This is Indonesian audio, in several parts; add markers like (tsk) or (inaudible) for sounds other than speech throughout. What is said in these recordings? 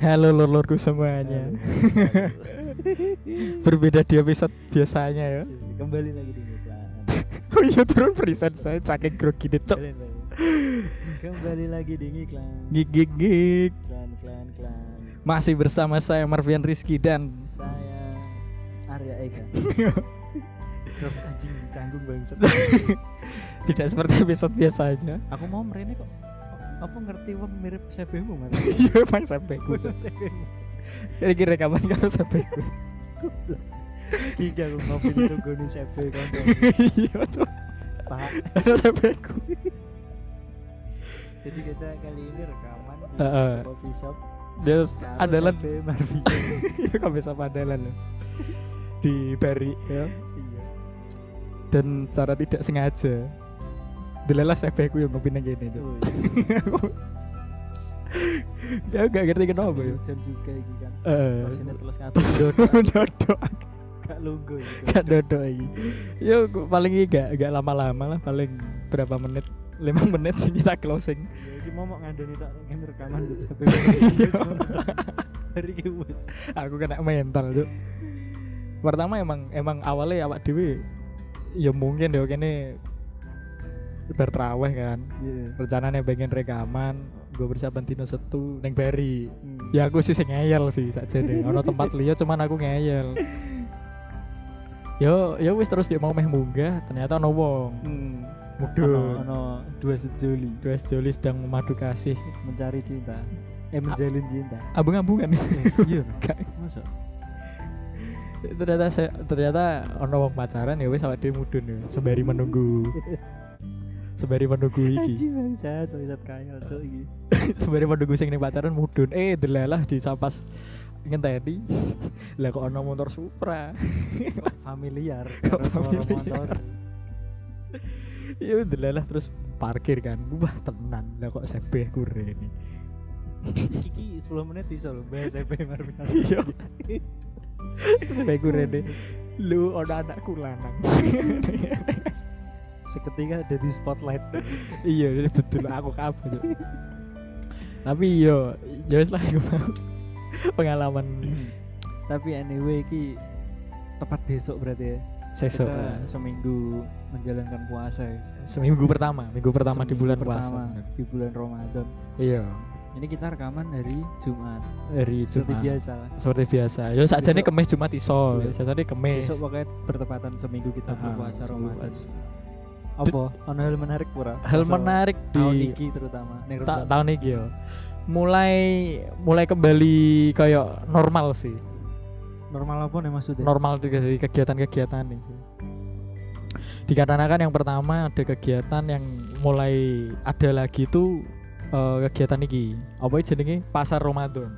Halo lor-lorku semuanya. (laughs) Berbeda di episode biasanya ya. Kembali lagi di iklan. (laughs) Oh iya turun present saya saking grogi deh cok. Kembali lagi. Di iklan. Gig gig gig. Iklan, iklan, iklan. Masih bersama saya Marvian Rizky dan Saya Arya Eka. (laughs) Drop anjing canggung banget. Tidak seperti episode biasanya. Aku mau merene kok. Apa ngerti wong mirip sebemu mas? (laughs) Iya emang sampai ku. Cok. sebemu. Jadi kira kapan kalau sampai ku. Giga aku ngopi tunggu nih sebe kanca. (laughs) Iya cok. Pak. Kalau sampai ku. Jadi kita kali ini rekaman di Heeh. coffee shop. Dia adalah Sebe Marvi. Iya kok bisa padalan loh. Di Bari ya. Iya. Dan secara tidak sengaja Delalah sampai ku yang ngopi kene cok. Oh, iya. (laughs) Ya gak ngerti kenapa ya. Hujan juga iki kan. Eh. Maksudnya terus (laughs) ngatur Dodok. gak gitu. Gak dodok iki. Yo paling iki gak gak lama-lama lah paling berapa menit 5 (laughs) menit kita closing. Ya iki mau ngandani tak ngene rekaman gitu. Iya. Hari iki wis. Aku kena mental tuh. Pertama emang emang awalnya awak dewe ya mungkin ya kene bertraweh kan. Iya. Rencananya pengen rekaman, gue persiapan dino setu neng Bari. Hmm. Ya aku sih ngeyel sih saja deh. (laughs) Ono tempat liya cuman aku ngeyel. Yo yo wis terus dia mau meh munggah, ternyata ono wong. Hmm. Ono Mudun. ono dua sejoli Dua sejoli sedang memadu kasih. mencari cinta. Eh menjalin cinta. Abung-abungan. Iya. (laughs) Gak. Masa? Ternyata saya ternyata ono wong pacaran ya wis awake dhewe mudun ya sembari menunggu. (laughs) Sembari menunggu iki. Anjing bangsat, bangsat kaya iki. (laughs) sembari menunggu sing ning pacaran mudun. Eh delalah di sapas ngenteni. (laughs) Lah kok ono motor Supra? Familiar karo suara motor. ya delalah terus parkir kan. Wah tenan. Lah kok sebeh kure ini. Iki 10 menit loh bahas EP Marvin. Iya. Sebeh kure ini lu ono anakku lanang (laughs) Seketika ada di spotlight. iya betul aku kabeh Cuk. tapi yo yo wis lah pengalaman Tapi anyway iki tepat besok berarti ya. sesok Kita seminggu menjalankan puasa ya. seminggu pertama minggu pertama di Seminggu bulan pertama puasa di bulan Ramadan. iya Ini kita rekaman hari Jumat. hari Seperti Jumat biasa. seperti biasa yo saja Besok- kemis Jumat iso Iya. saja nih kemis Besok pokoknya bertepatan seminggu kita berpuasa Ramadan. Apa? Ono hal menarik pura? hal menarik tahun di iki terutama. Ning ta- tahun ini yo mulai mulai kembali kayak normal sih normal apa nih maksudnya? normal juga sih kegiatan-kegiatan itu dikarenakan yang pertama ada kegiatan yang mulai ada lagi tuh eh, kegiatan iki apa itu jenenge pasar Ramadan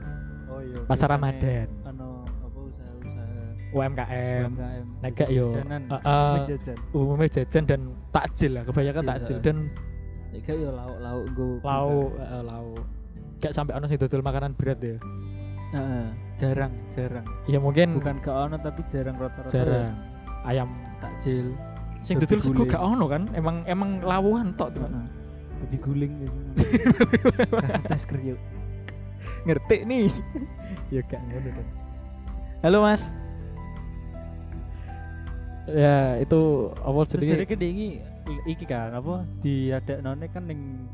oh iya. pasar Ramadan Ano apa usaha-usaha UMKM UMKM. Nek gak yo, Jajanan. eh, jajan. umumnya jajan dan takjil lah kebanyakan Takjil, dan Nek yo lauk-lauk go. lauk eh, lauk gak sampai ono sing dodol makanan berat ya Heeh. jarang, jarang. ya mungkin Bukan ke ono tapi jarang rata-rata. jarang ayam Takjil. sing dodol sego gak ono kan emang emang lawuhan tok tuh Heeh. Babi guling gitu. (laughs) Atas kriuk. ngerti nih ya gak ngono kan halo mas ya itu apa Terus jadi jadi gede iki iki kan apa di ada none kan ning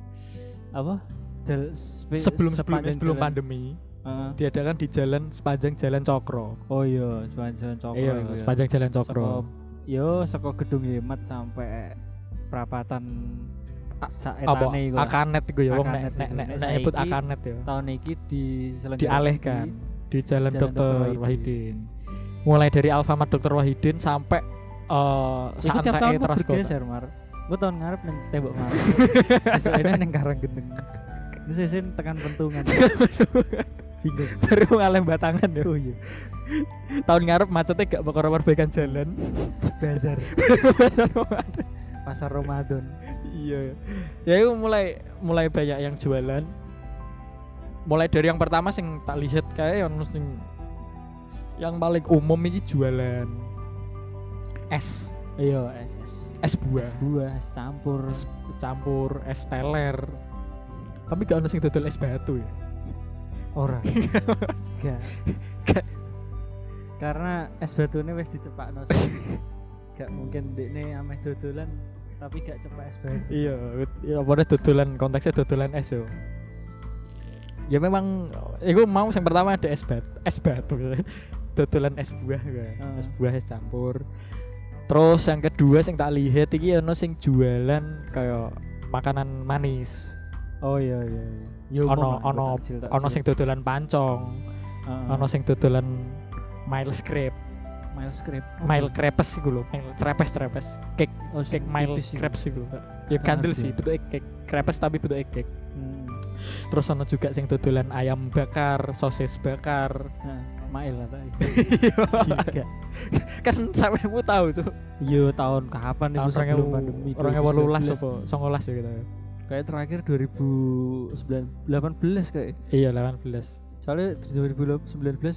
apa? Jal, spe- sebelum sebelum jalan. pandemi Heeh. diadakan di jalan sepanjang jalan Cokro Oh iya, sepanjang cokro. iya ya. sepanjang jalan Cokro Yo, saka gedung hemat sampai perapatan apa saetane iku. lah. akanet iku ya wong nek nek nek nyebut akanet ya Tahun iki di dialihkan di jalan, Jalan Dokter Dr. Wahidin. Wahidin. mulai dari Alfamart Dokter Wahidin sampai eh Iku tiap tahun bergeser, Mar. Gue tahun ngarep neng tembok mar. (laughs) Sesuk ini neng karang gendeng. Sesin tekan pentungan. (laughs) Bingung. baru ngalem batangan ya. Oh iya. Tahun ngarep macetnya gak bakal perbaikan jalan. Bazar. (laughs) Pasar Ramadan. Iya. Ya itu mulai mulai banyak yang jualan. Mulai dari yang pertama sing tak lihat kayak yang sing yang paling umum ini jualan es. Iya, es es. es buah Es buah, es campur. es campur es teler tapi gak ono sing dodol es batu ya Ora. (laughs) Gak. Gak. Karena es batune wis dicepakno sih. Gak mungkin dekne ameh dodolan tapi gak cepak es batu. iya iya apa dodolan konteksnya dodolan es yo ya memang itu mau yang pertama ada es batu es batu (laughs) dodolan es buah ya. Ah. es buah es campur terus yang kedua sing tak lihat iki ono sing jualan kayak makanan manis Oh iya iya iya. Yo ono ono ono sing dodolan pancong ono sing dodolan mile mile script. mile crepes iku lho mile crepes crepes cake oh, cake mile crepes iku ya Nggak kandel ngerti. sih bentuknya cake crepes tapi bentuknya cake Hmm. terus ono juga sing dodolan ayam bakar sosis bakar Nah, mile lah tadi. Gak. (laughs) kan sampemu tahu tuh Yo tahun kapan itu tahun sebelum pandemi? orang yang walulas 2019. apa songolas ya kita Kayak terakhir 2018 kayak. iya 18 Soalnya 2019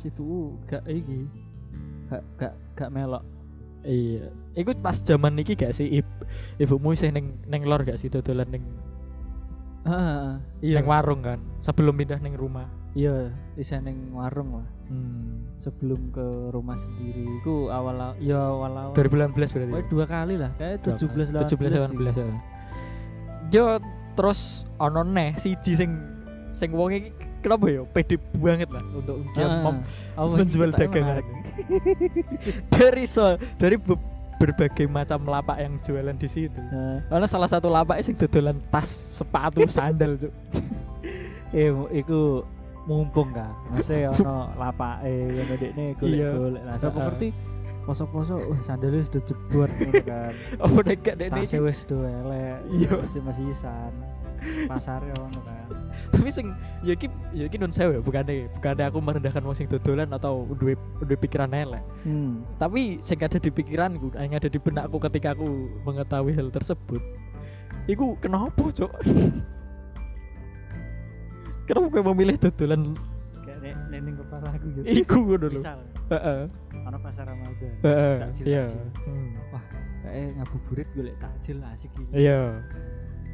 itu gak iki. Gak gak gak melok. iya Iku pas zaman niki gak sih Ib, ibumu sih neng neng lor gak sih dodolan neng Ah, iya. neng warung kan sebelum pindah neng rumah Iya, isa ning warung lah. hmm. Sebelum ke rumah sendiri. Iku awal ya awal awal. 2018 berarti Pokoknya dua kali lah, kayak 17 17 18 ya. Yo terus ono neh siji sing sing wong iki kenapa ya pede banget lah untuk dia mem- menjual dagangan (laughs) dari so dari be- berbagai macam lapak yang jualan di situ. Nah, Karena salah satu lapak sing dodolan tas, sepatu, (laughs) sandal, Cuk. eh iku mumpung kan. Masih (laughs) ono lapake ngono dekne golek-golek. Lah sapa Heeh. ngerti poso-poso wah sandalnya sudah jebot kan. Oh, nek gak dene Tasnya iki. wis do elek. Iya. Masih masisan. Pasarnya ono kan. (laughs) Tapi sing ya iki ya iki nun sewu bukannya bukannya aku merendahkan wong sing dodolan atau duwe duwe pikiran elek. Hmm. Tapi sing ada di pikiranku, yang ada di benakku ketika aku mengetahui hal tersebut, iku (laughs) kenapa, Cok? kenapa gue memilih dodolan Kayak nek nek ning kepala aku gitu. iku ngono lho. Misal Heeh. ono pasar Ramadan. Heeh. Takjil, Iya. takjil. Hmm. Kayak ngabuburit golek takjil asik iki. Iya.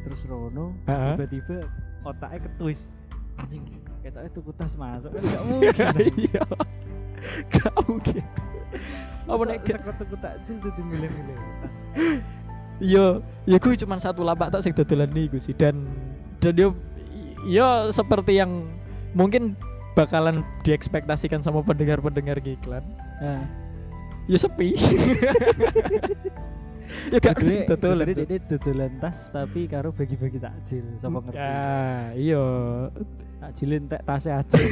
Terus Rono tiba-tiba otaknya ketwis. Anjing, ketoknya tuku tas masuk kan gak (laughs) mungkin. Iya. Gak mungkin. Apa nek sekot tuku takjil tuh milih-milih tas. Iya, ya gue cuma satu lapak tok sing dodolan niku sih dan dan yo yo seperti yang mungkin bakalan diekspektasikan sama pendengar-pendengar iklan. Nah, Ya sepi. (laughs) (laughs) ya gak dodolan. dodole Cuk. dia dodolan tas tapi karo bagi-bagi takjil. Sapa ngerti? Ya, iya. Takjilin tek tasnya aja. (laughs)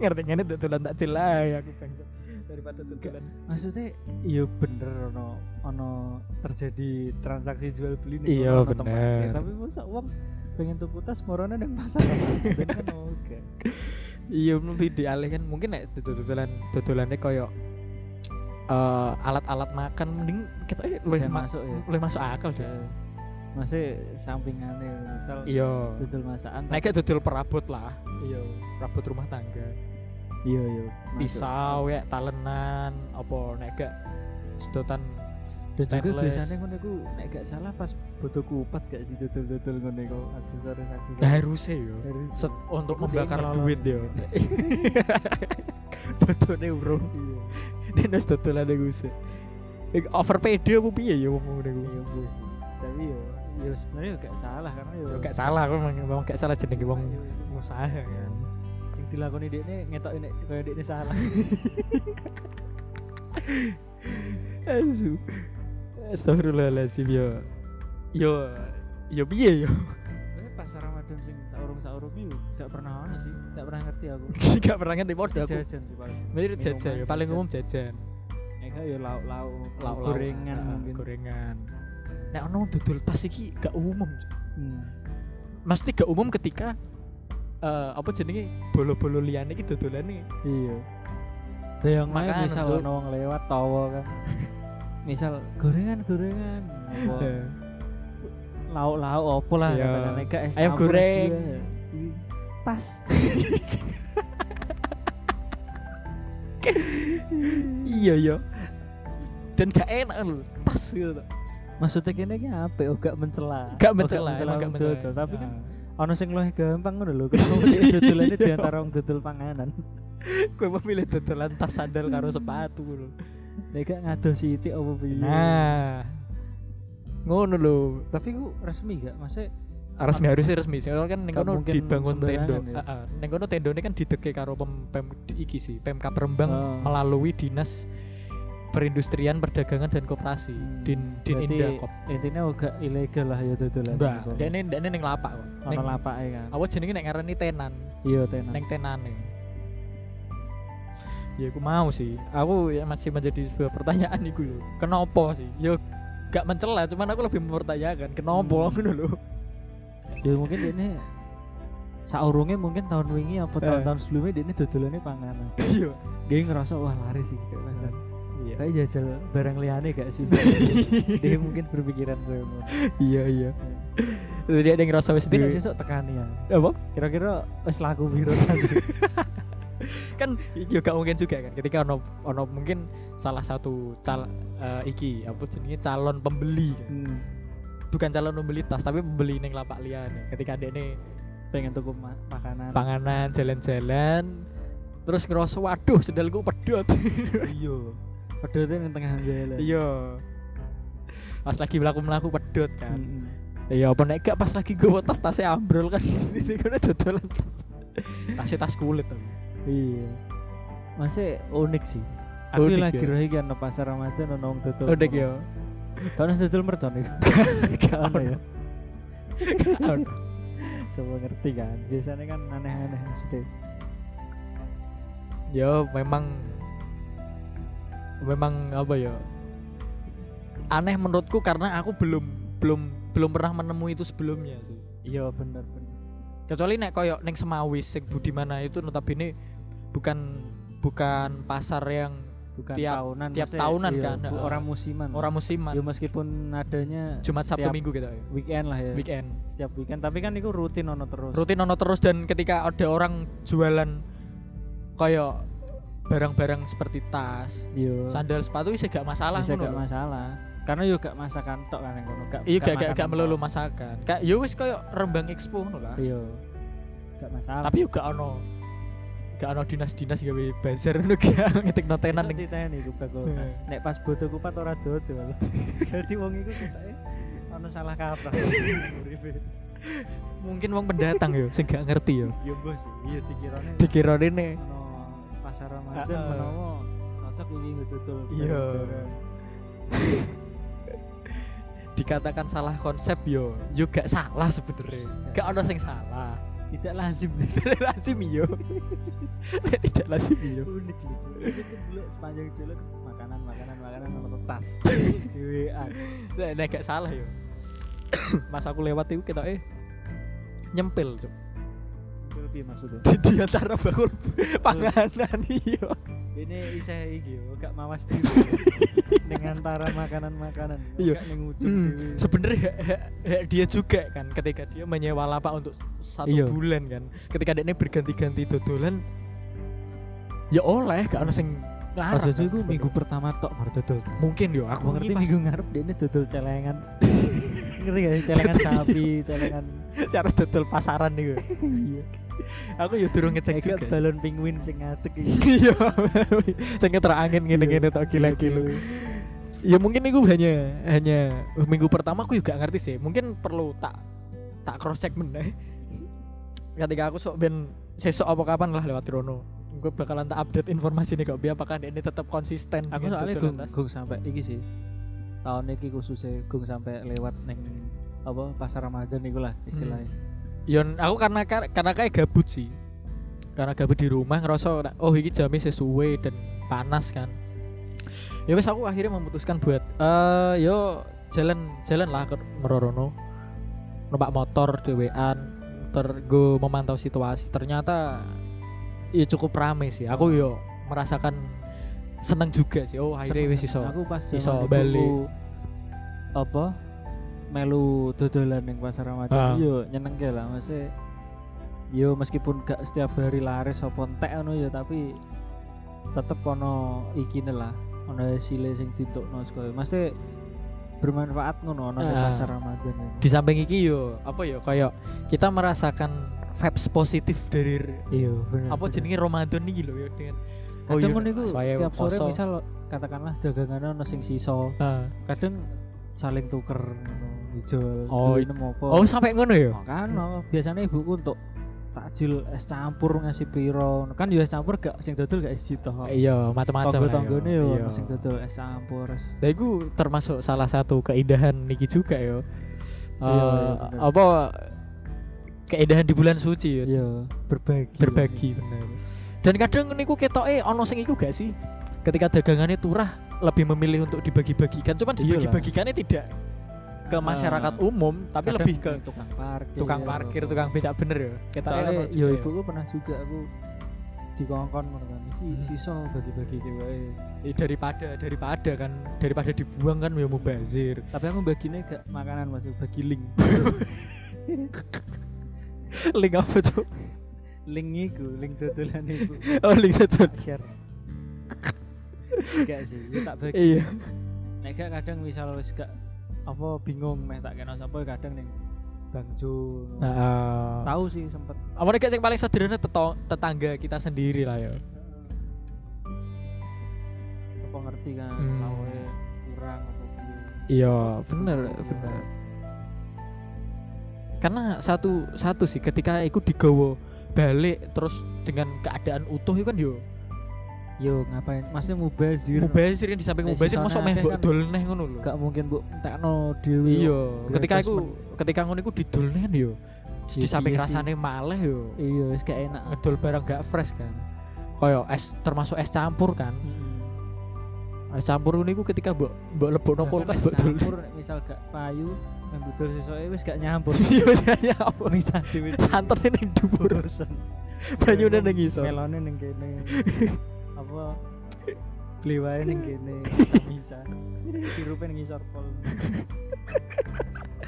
Ngerti ngene dodolan tak jelai aku bangsa daripada dodolan. Maksudnya iya bener ono ono terjadi transaksi jual beli nih Iya, bener. Tapi masa uang pengen tuku tas morono nang pasar (laughs) kan oke. Iya, lebih dialihkan mungkin nek dodolan dodolannya koyo eh, alat-alat makan mending kita eh, luwih ma- masuk ya. luwih masuk akal deh. Masih sampingannya misal Iya. dodol masakan Nek kayak dodol perabot lah. Iya, perabot rumah tangga. iya iya. Pisau ya, talenan, apa nek sedotan dan juga biasanya ngono iku nek gak salah pas butuh kupat gak sih dodol-dodol ngono iku aksesoris aksesoris harusnya yo. Harus. Untuk membakar duit yo. (laughs) Betulnya bro. iya Dia nus dodolan iku sih. Overpaid apa piye ya wong ngono iku. iya bos tapi yo yo sebenarnya gak salah karena yo Yo gak salah aku memang, memang gak salah jenenge wong Iya, iya. usaha kan. sing dilakoni dekne ngetoki nek kaya dekne salah (laughs) Asu. Astagfirullahaladzim yo. Yo yo piye yo. Eh, pasar Ramadan sing saurung-saurung itu gak pernah ono sih gak pernah ngerti aku (laughs) Gak pernah ngerti modal aku. jajan sih paling Mirip jajan ya, paling umum jajan. nek gak ya lauk-lauk Lauk gorengan ah, mungkin Gorengan. Nek ono dodol tas iki gak umum. Hmm. Mesti gak umum ketika eh apa jenenge bolo-bolo liyane iki dodolane. iya aja misal Cuk. ono wong lewat tawa kan (laughs) misal gorengan gorengan apa Eh, (laughs) lauk-lauk apa lah Iya. es Ayam goreng. tas iya yo. dan gak enak lho tas gitu maksudnya kene iki apik oh gak mencela gak Oh, mencela emang gak mencela dodol. tapi kan Ah. ono sing luwih gampang ngono lho kenapa (laughs) dia dodolane di antara wong dodol panganan gue memilih dodolan tas sandal karo sepatu lho nek gak ngados sithik apa piye? Nah. Ngono lho. Tapi ku resmi gak? Maksudnya resmi harusnya resmi. Sih kan Gak kono dibangun tendo. ya. heeh ning kono tendone kan dideke karo pem, pem iki sih Pemkap Rembang Oh. melalui dinas perindustrian perdagangan dan koperasi. Din din berarti Indakop intinya gak ilegal lah ya dodolan enggak dia ini dia ning lapak kok. Ono ning lapake kan. apa jenenge nek ngarani tenan? Iya tenan. Neng tenane ya aku mau sih. Aku ya masih menjadi sebuah pertanyaan iku lho. Kenapa sih? Ya gak mencela cuman aku lebih mempertanyakan kenapa Hmm. lho. Ya mungkin ini saurunge mungkin tahun wingi apa Eh. tahun-tahun sebelumnya dia ini dodolannya panganan. Iya. Dia ngerasa wah laris sih kayak rasa iya. Kayak jajal barang liane gak sih? (laughs) Dia mungkin berpikiran gue mau iya iya. Dia ada ngerasa wis nek duwe- sesuk tekani ya? Apa? Kira-kira wis laku biro sih (laughs) (laughs) kan ya gak mungkin juga kan ketika ono ono mungkin salah satu cal eh, iki apa jenenge calon pembeli. Kan. hmm. bukan calon pembeli tas tapi pembeli ning lapak liyane ketika dia ini pengen tuku ma- makanan. panganan jalan-jalan terus ngerasa waduh sendalku pedot. (laughs) Iya. Pedotnya di tengah jalan. Iya. Pas lagi melaku melaku pedot kan. Mm-mm. iya apa nek gak pas lagi gue tas tasnya ambrol kan. (laughs) Ini kan dodolan tas. Tasnya tas kulit tuh iya masih unik sih aku Unik lagi ya? rohi kan pasar Ramadan ono wong dodol udah ya Kau nasi dodol mercon. (laughs) Gak ono ya. (laughs) Coba ngerti kan. Biasanya kan aneh-aneh maksudnya. ya memang memang apa ya aneh menurutku karena aku belum belum belum pernah menemui itu sebelumnya sih Iya bener bener. kecuali nek koyo neng semawis sing Budimana itu notabene bukan bukan pasar yang Bukan Tiap- tahunan. tiap tahunan iya, kan, heeh. Orang musiman. orang musiman Ya meskipun adanya Jumat Sabtu Minggu gitu ya Weekend lah ya. weekend Setiap weekend. Tapi kan itu rutin ono terus. rutin ono terus dan ketika ada orang jualan kayak barang-barang seperti tas Iya. sandal sepatu sih gak masalah Bisa ngono gak masalah. Karena yo gak masakan tok kan yang. Gak iya gak gak gak melulu masakan kayak yo wis kayak rembang expo ngono lah Iya. Gak masalah. tapi yo gak ono gak ono dinas-dinas gawe bazar ngono gak (laughs) ngetik notenan ning diteni ku bakul. Nek pas bodo kupat ora dodol. (laughs) Dadi wong iku ketoke ono salah kaprah. (laughs) Mungkin wong pendatang yo sing gak ngerti yo Yo bos, iya dikirane dikira ini ono pasar Ramadan menawa cocok iki ngedodol. Iya. dikatakan salah konsep yo yo gak salah sebenarnya gak ono sing salah Tidak lazim (laughs) tidak lazim yo (laughs) tidak lazim yo unik lucu. Dulu sepanjang jalan makanan makanan makanan ono tas. Dewean. Nek nek gak salah yo (coughs) pas aku lewat itu kita eh nyempil cuk Itu piye maksudnya? di, (laughs) di antara bakul panganan iyo Ini isih iki yo, gak mawas dhewe. Dengan antara makanan-makanan. (laughs) Iya. Hmm, sebenarnya dia juga kan ketika dia menyewa lapak untuk satu Iya. bulan kan ketika dia berganti-ganti dodolan ya oleh gak ada sing larang Ojo kan. iku minggu pertama tok baru dodol mungkin yo aku ngerti ngerti minggu ngarep dia ini dodol celengan. (laughs) ngerti gak celengan sapi, celengan (laughs) cara dodol pasaran nih iya. aku yo durung ngecek Kayak juga balon penguin sing ngadeg iki. iya sing angin ngene-ngene tok gila-gila ya mungkin itu hanya hanya minggu pertama aku juga ngerti sih. Mungkin perlu tak tak cross check meneh ketika aku sok ben sesok apa kapan lah lewat Rono gue bakalan tak update informasi nih kok biar apakah ini tetap konsisten Aku dengan soalnya gung, gung sampai iki sih. Tahun iki khususnya gung sampai lewat neng apa pasar Ramadan iku lah istilahnya. Yon aku karena karena kayak gabut sih. Karena gabut di rumah ngerasa oh ini jamnya sesuai dan panas kan ya wes aku akhirnya memutuskan buat eh yo jalan jalan lah ke Merorono numpak motor dewean ter gue memantau situasi. Ternyata ya cukup rame sih. Aku yo merasakan seneng juga sih. Oh akhirnya wes iso Aku pas iso bali. apa melu dodolan ning pasar Ramadan. Ah. yo nyenengke lah. Maksudnya yo meskipun gak setiap hari laris apa entek ngono ya tapi tetep ono ikine lah ono sile sing ditukno saka mesti bermanfaat ngono ono di Ah. pasar Ramadan. Di samping iki yo apa yo kayak kita merasakan vibes positif dari iya bener apa jenenge Ramadan iki lho ya dengan kadang iya, ngono iku tiap sore poso. misal katakanlah dagangannya ono sing sisa Ah. kadang saling tuker dijual Oh, ini apa oh sampai ngono ya Oh, kan no. biasanya ibuku untuk takjil es campur ngasih piro kan ya es campur gak sing dodol gak isi toh iya macam-macam tonggo-tonggone yo. yo Iya. sing dodol es campur Nah, itu termasuk salah satu keindahan niki juga yo. Iya, Eh, iya, bener. apa keindahan di bulan suci ya. iya berbagi berbagi bener. Dan kadang niku ketoke ono sing iku gak sih? Ketika dagangannya turah lebih memilih untuk dibagi-bagikan, cuman dibagi-bagikannya tidak ke masyarakat Ah. umum, tapi Kadang lebih ke tukang parkir tukang parkir, tukang becak bener ya. Yo juga ya. ibuku pernah juga aku dikongkon ngono kan iki Hmm. sisa bagi-bagi ki wae Eh, daripada daripada kan daripada dibuang kan ya mubazir. tapi aku baginya gak makanan mas bagi link (laughs) link apa tuh? link iku link dodolan iku Oh link. Tak share gak sih ya tak bagi Iya. nek kadang misal wis gak apa bingung meh tak kena sapa kadang ning Bang Jo Nah, tahu sih sempet apa nih yang paling sederhana tetangga kita sendiri lah ya. apa ngerti kan Hmm. lawe kurang apa Iya, bener, bener. Karena satu satu sih ketika ikut digawa balik terus dengan keadaan utuh itu kan yo yo ngapain maksudnya mubazir mubazir kan di samping mubazir mosok meh mbok kan dol neh ngono lho. gak mungkin bu tekno dewi Iya, ketika aku ketika ngono iku kan yo. Iya, Di samping iya rasane maleh yo. iya wis gak enak Ngedol barang gak fresh kan. Kayak es termasuk es campur kan. Es campur niku ketika mbok mbok lebokno kulkas mbok dol. campur misal gak payu yang budal sesuai wis gak nyampur (laughs) Iya, apa? misal dewi Santene ning dhuwur. (laughs) Banyune ning isor. melone ning kene (laughs) apa beli wae ning kene bisa sirupe ning isor pol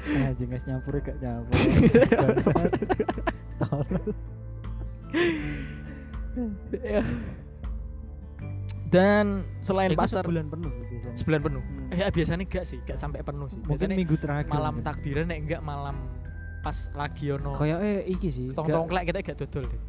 Ah, jenges nyampur gak nyampur. Bangsat. Tolol. Ya. Dan selain Iku pasar sebulan penuh biasanya. sebulan penuh. Hmm. Eh biasanya enggak sih, enggak sampai penuh sih. Mungkin Biasanya minggu terakhir. malam takbiran nek enggak malam pas lagi ono Kayak eh iki sih. tong-tong klek kita enggak dodol deh. gak-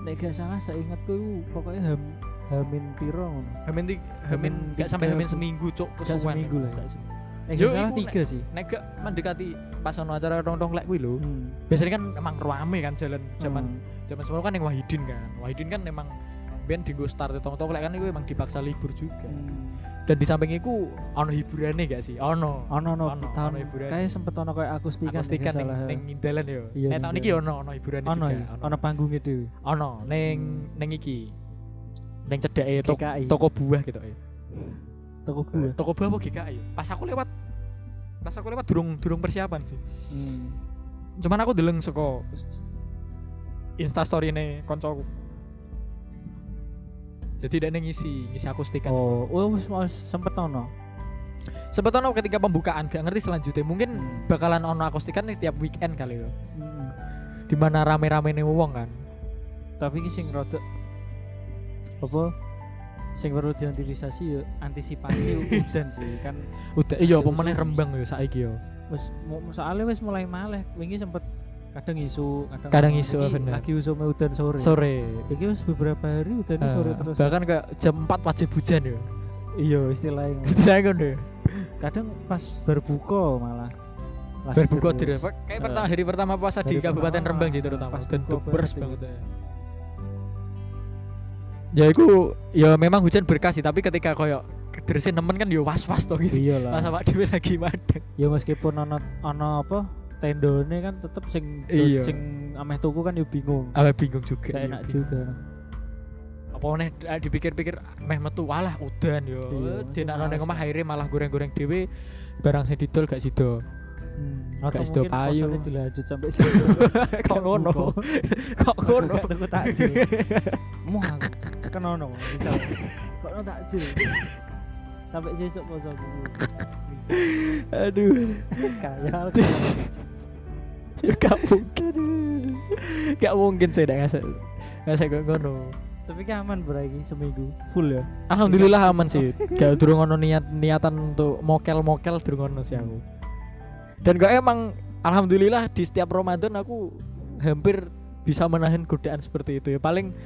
Nek gak salah seingatku iku pokoknya ham hamin piro ngono. Hamin ti Hamin enggak sampai hamin seminggu cuk Gak kesuwen. seminggu lah. Seminggu. Nek Yo, gak salah iku tiga sih. Nek enggak mendekati pas ono acara tong-tong klek kuwi lho. Hmm. Biasanya kan emang rame kan jalan zaman Hmm. zaman sebelum kan yang Wahidin kan. Wahidin kan memang ben di start tong-tong klek kan itu emang dipaksa libur juga. Hmm. Dan di samping itu ono hiburannya gak sih? Ono. Ono no Ono, tahun ono hiburan. kayak sempet ono kayak akustikan Akustikan ning gak salah. ning dalan yo. Iya, Nek tahun iki ono ono hiburannya ono juga. ya, ono panggungnya dhewe. Ono ning ning iki. Ning cedeke to GKI. toko buah gitu ya. Toko buah. Toko buah apa GKI? Pas aku lewat pas aku lewat durung durung persiapan sih. Hmm. Cuman aku deleng saka Insta story ne koncoku. Jadi dia ngisi ngisi akustikan. Oh, oh sempet ono. Sempet ono ketika pembukaan gak ngerti selanjutnya mungkin Hmm. bakalan ono akustikan nih tiap weekend kali ya. Hmm. Di mana rame-rame nih wong kan. Tapi sing rada apa sing perlu diantisipasi ya antisipasi (laughs) udan sih kan Udah iya apa meneh rembang ya saiki yo. wis soalnya wis mulai maleh wingi sempet kadang isu kadang, Kadang isu, bener. lagi usume udan sore Sore. iki wis beberapa hari udan Eh, sore terus bahkan ke jam 4 wajib hujan ya. iya istilahnya (laughs) Saya ngono ya. kadang pas berbuka malah Berbuka di kayak pertama hari pertama puasa di Kabupaten Rembang sih terutama pas dan banget banget ya. Ya itu ya memang hujan berkah sih tapi ketika koyo kederesin nemen kan ya was-was toh gitu. iya Pas lah awak dhewe lagi madeg. ya meskipun ono ono apa tendone kan tetep sing Iya. sing ameh tuku kan yo bingung Awak bingung juga. gak iya, enak juga Apa meneh eh, dipikir-pikir meh metu walah udan yo. Dinakno ning omah males. akhirnya malah goreng-goreng dhewe barang sing didol gak sido. Hmm, Gak atau mungkin payu. posone dilanjut sampai sini. (laughs) Kok ngono? Kok ngono? Tuku takjil. (laughs) Mau aku kan ono misal. Kok ono takjil. Sampai sesuk poso. Bisa. Aduh. Kaya Ya gak mungkin. Gak mungkin saya ndak ngasih ngasih kok ngono. Tapi kan aman bro iki seminggu full ya. Alhamdulillah aman sih. (laughs) Gak durung ono niat niatan untuk mokel-mokel durung ono sih aku. Dan gak emang alhamdulillah di setiap Ramadan aku hampir bisa menahan godaan seperti itu ya. Paling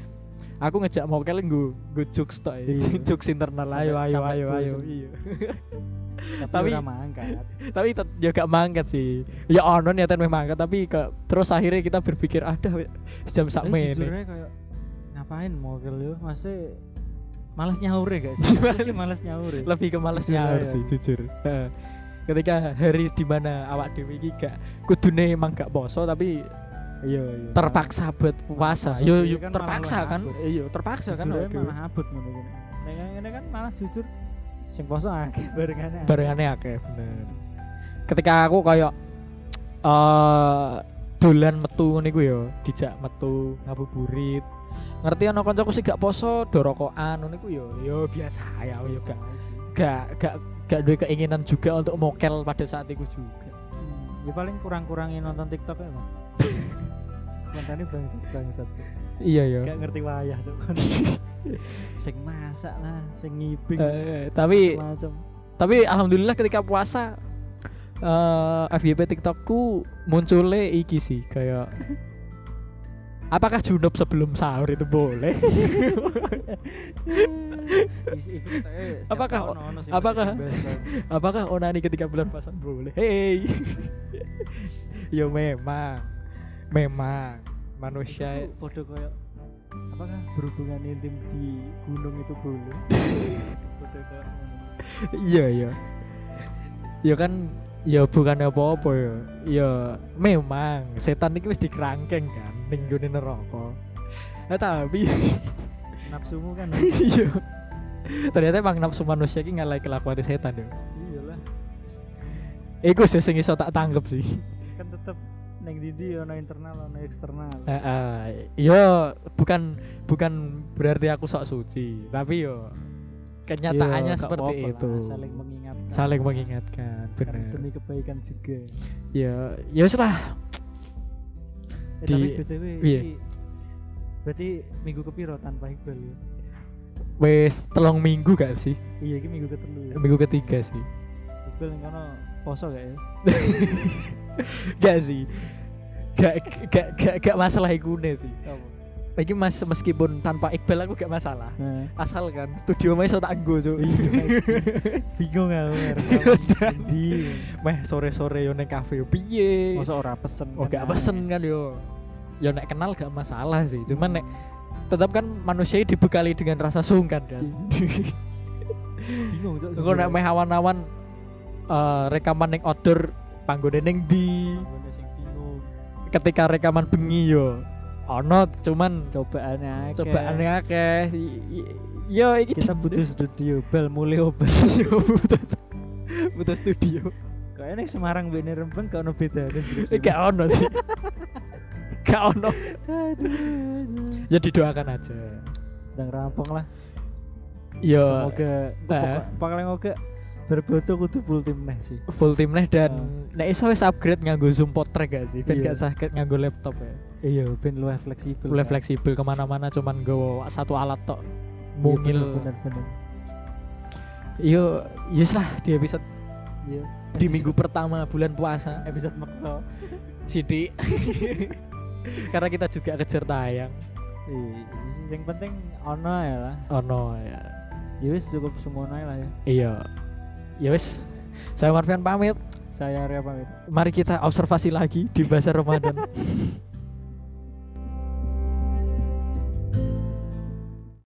aku ngejak mokel gue gue jokes tok ya. Iya. (laughs) jokes internal ayo ayo ayo ayo iya. Tapi, mangkat. tapi ya gak mangkat sih. Ya ono niatan meh mangkat tapi ke, terus akhirnya kita berpikir ada jam sak menit. kayak ngapain mogel yo? Masih males nyaur ya guys. Sih males nyaur ya. lebih ke Jujur nyaur aja. sih jujur ketika hari di mana awak dewi gak kudune emang gak poso tapi Iya iya. terpaksa buat puasa. Yo sendiri yo kan terpaksa kan? iya terpaksa kan? Malah abot ngono ngene kan malah jujur sing poso akeh (laughs) barengane. akeh. barengannya akeh bener. Ketika aku kayak (tsk) eh dolan metu niku yo dijak metu ngabuburit. Ngerti ana kancaku sih gak poso do rokokan ngono iku yo yo biasa ya yo gak gak gak gak duwe keinginan juga untuk mokel pada saat itu juga. Hmm, Ya paling kurang-kurangin nonton TikTok ya, Bang. (laughs) Kontene bangsat bangsat. iya yo Gak ngerti wayah tuh. (laughs) sing masak lah, sing ngibing. Eh, tapi macam. tapi alhamdulillah ketika puasa eh FYP TikTokku munculnya iki sih kayak (laughs) apakah junub sebelum sahur itu boleh (laughs) Apakah- apakah- apakah onani ketika bulan puasa boleh hey yo memang memang manusia podo koyo apakah berhubungan intim di gunung itu (laughs) boleh? Koyo iya iya. Ya kan ya bukan apa-apa ya. Ya memang setan ini wis dikerangkeng kan ning gone neraka. Nah, tapi (laughs) Nafsumu kan. iya. Ternyata emang nafsu manusia ini ngalai kelakuan setan ya. Iyalah, Iku sih sing iso tak tanggep sih. kan tetep neng didi ono internal ono eksternal. Heeh. yo bukan bukan berarti aku sok suci, tapi yo kenyataannya Iya, gak seperti itu. lah, saling mengingatkan. Saling mengingatkan, Kan benar. demi kebaikan juga. Ya, ya wis lah. Eh, Di- tapi BTW iya. berarti minggu kepiro tanpa Iqbal ya? Wes telung minggu gak sih? Iya, iki minggu ketelu ya. Minggu ketiga sih. Iqbal yang kono poso gak ya? (laughs) Gak sih. Gak gak gak, gak masalah ikune sih. Lagi mas meskipun tanpa Iqbal aku gak masalah. Nah, Asal kan studio mah iso tak nggo, Cuk. (laughs) bingung aku (laughs) di Meh sore-sore yo neng kafe yo piye? masa ora pesen Oh kan gak pesen kan yo. Ya nek kenal gak masalah sih. Cuman nek tetap kan manusia dibekali dengan rasa sungkan kan. bingung cok Engko nek meh awan-awan eh, rekaman ning outdoor panggone ning di ketika rekaman bengi yo. Ono cuman cobaannya cobaannya akeh. I- yo iki kita butuh studio bel mulai obat (laughs) butuh studio. Kayaknya nih Semarang bene Rembang gak ono beda gak ono sih. (laughs) Gak ono. Ya didoakan aja. Dan rampung lah. Yo semoga eh. paling oke berboto kudu full tim neh sih. Full tim nih dan Ah. nek iso wis upgrade nganggo zoom portrait gak sih? Ben Iya. gak sakit nganggo laptop ya? Iya ben luwih fleksibel boleh kan. fleksibel ke mana-mana cuman gue satu alat tok. Iya, mungil. bener bener yo yes lah di episode iya. di minggu pertama bulan puasa. Episode makso Sidi (laughs) karena kita juga kejar tayang. Iya yang penting ono ya lah. Oh no ya. Ya wis cukup semono ae lah ya. Iya ya wes saya Marvian pamit. Saya Arya pamit. Mari kita observasi lagi di bahasa Ramadan (laughs)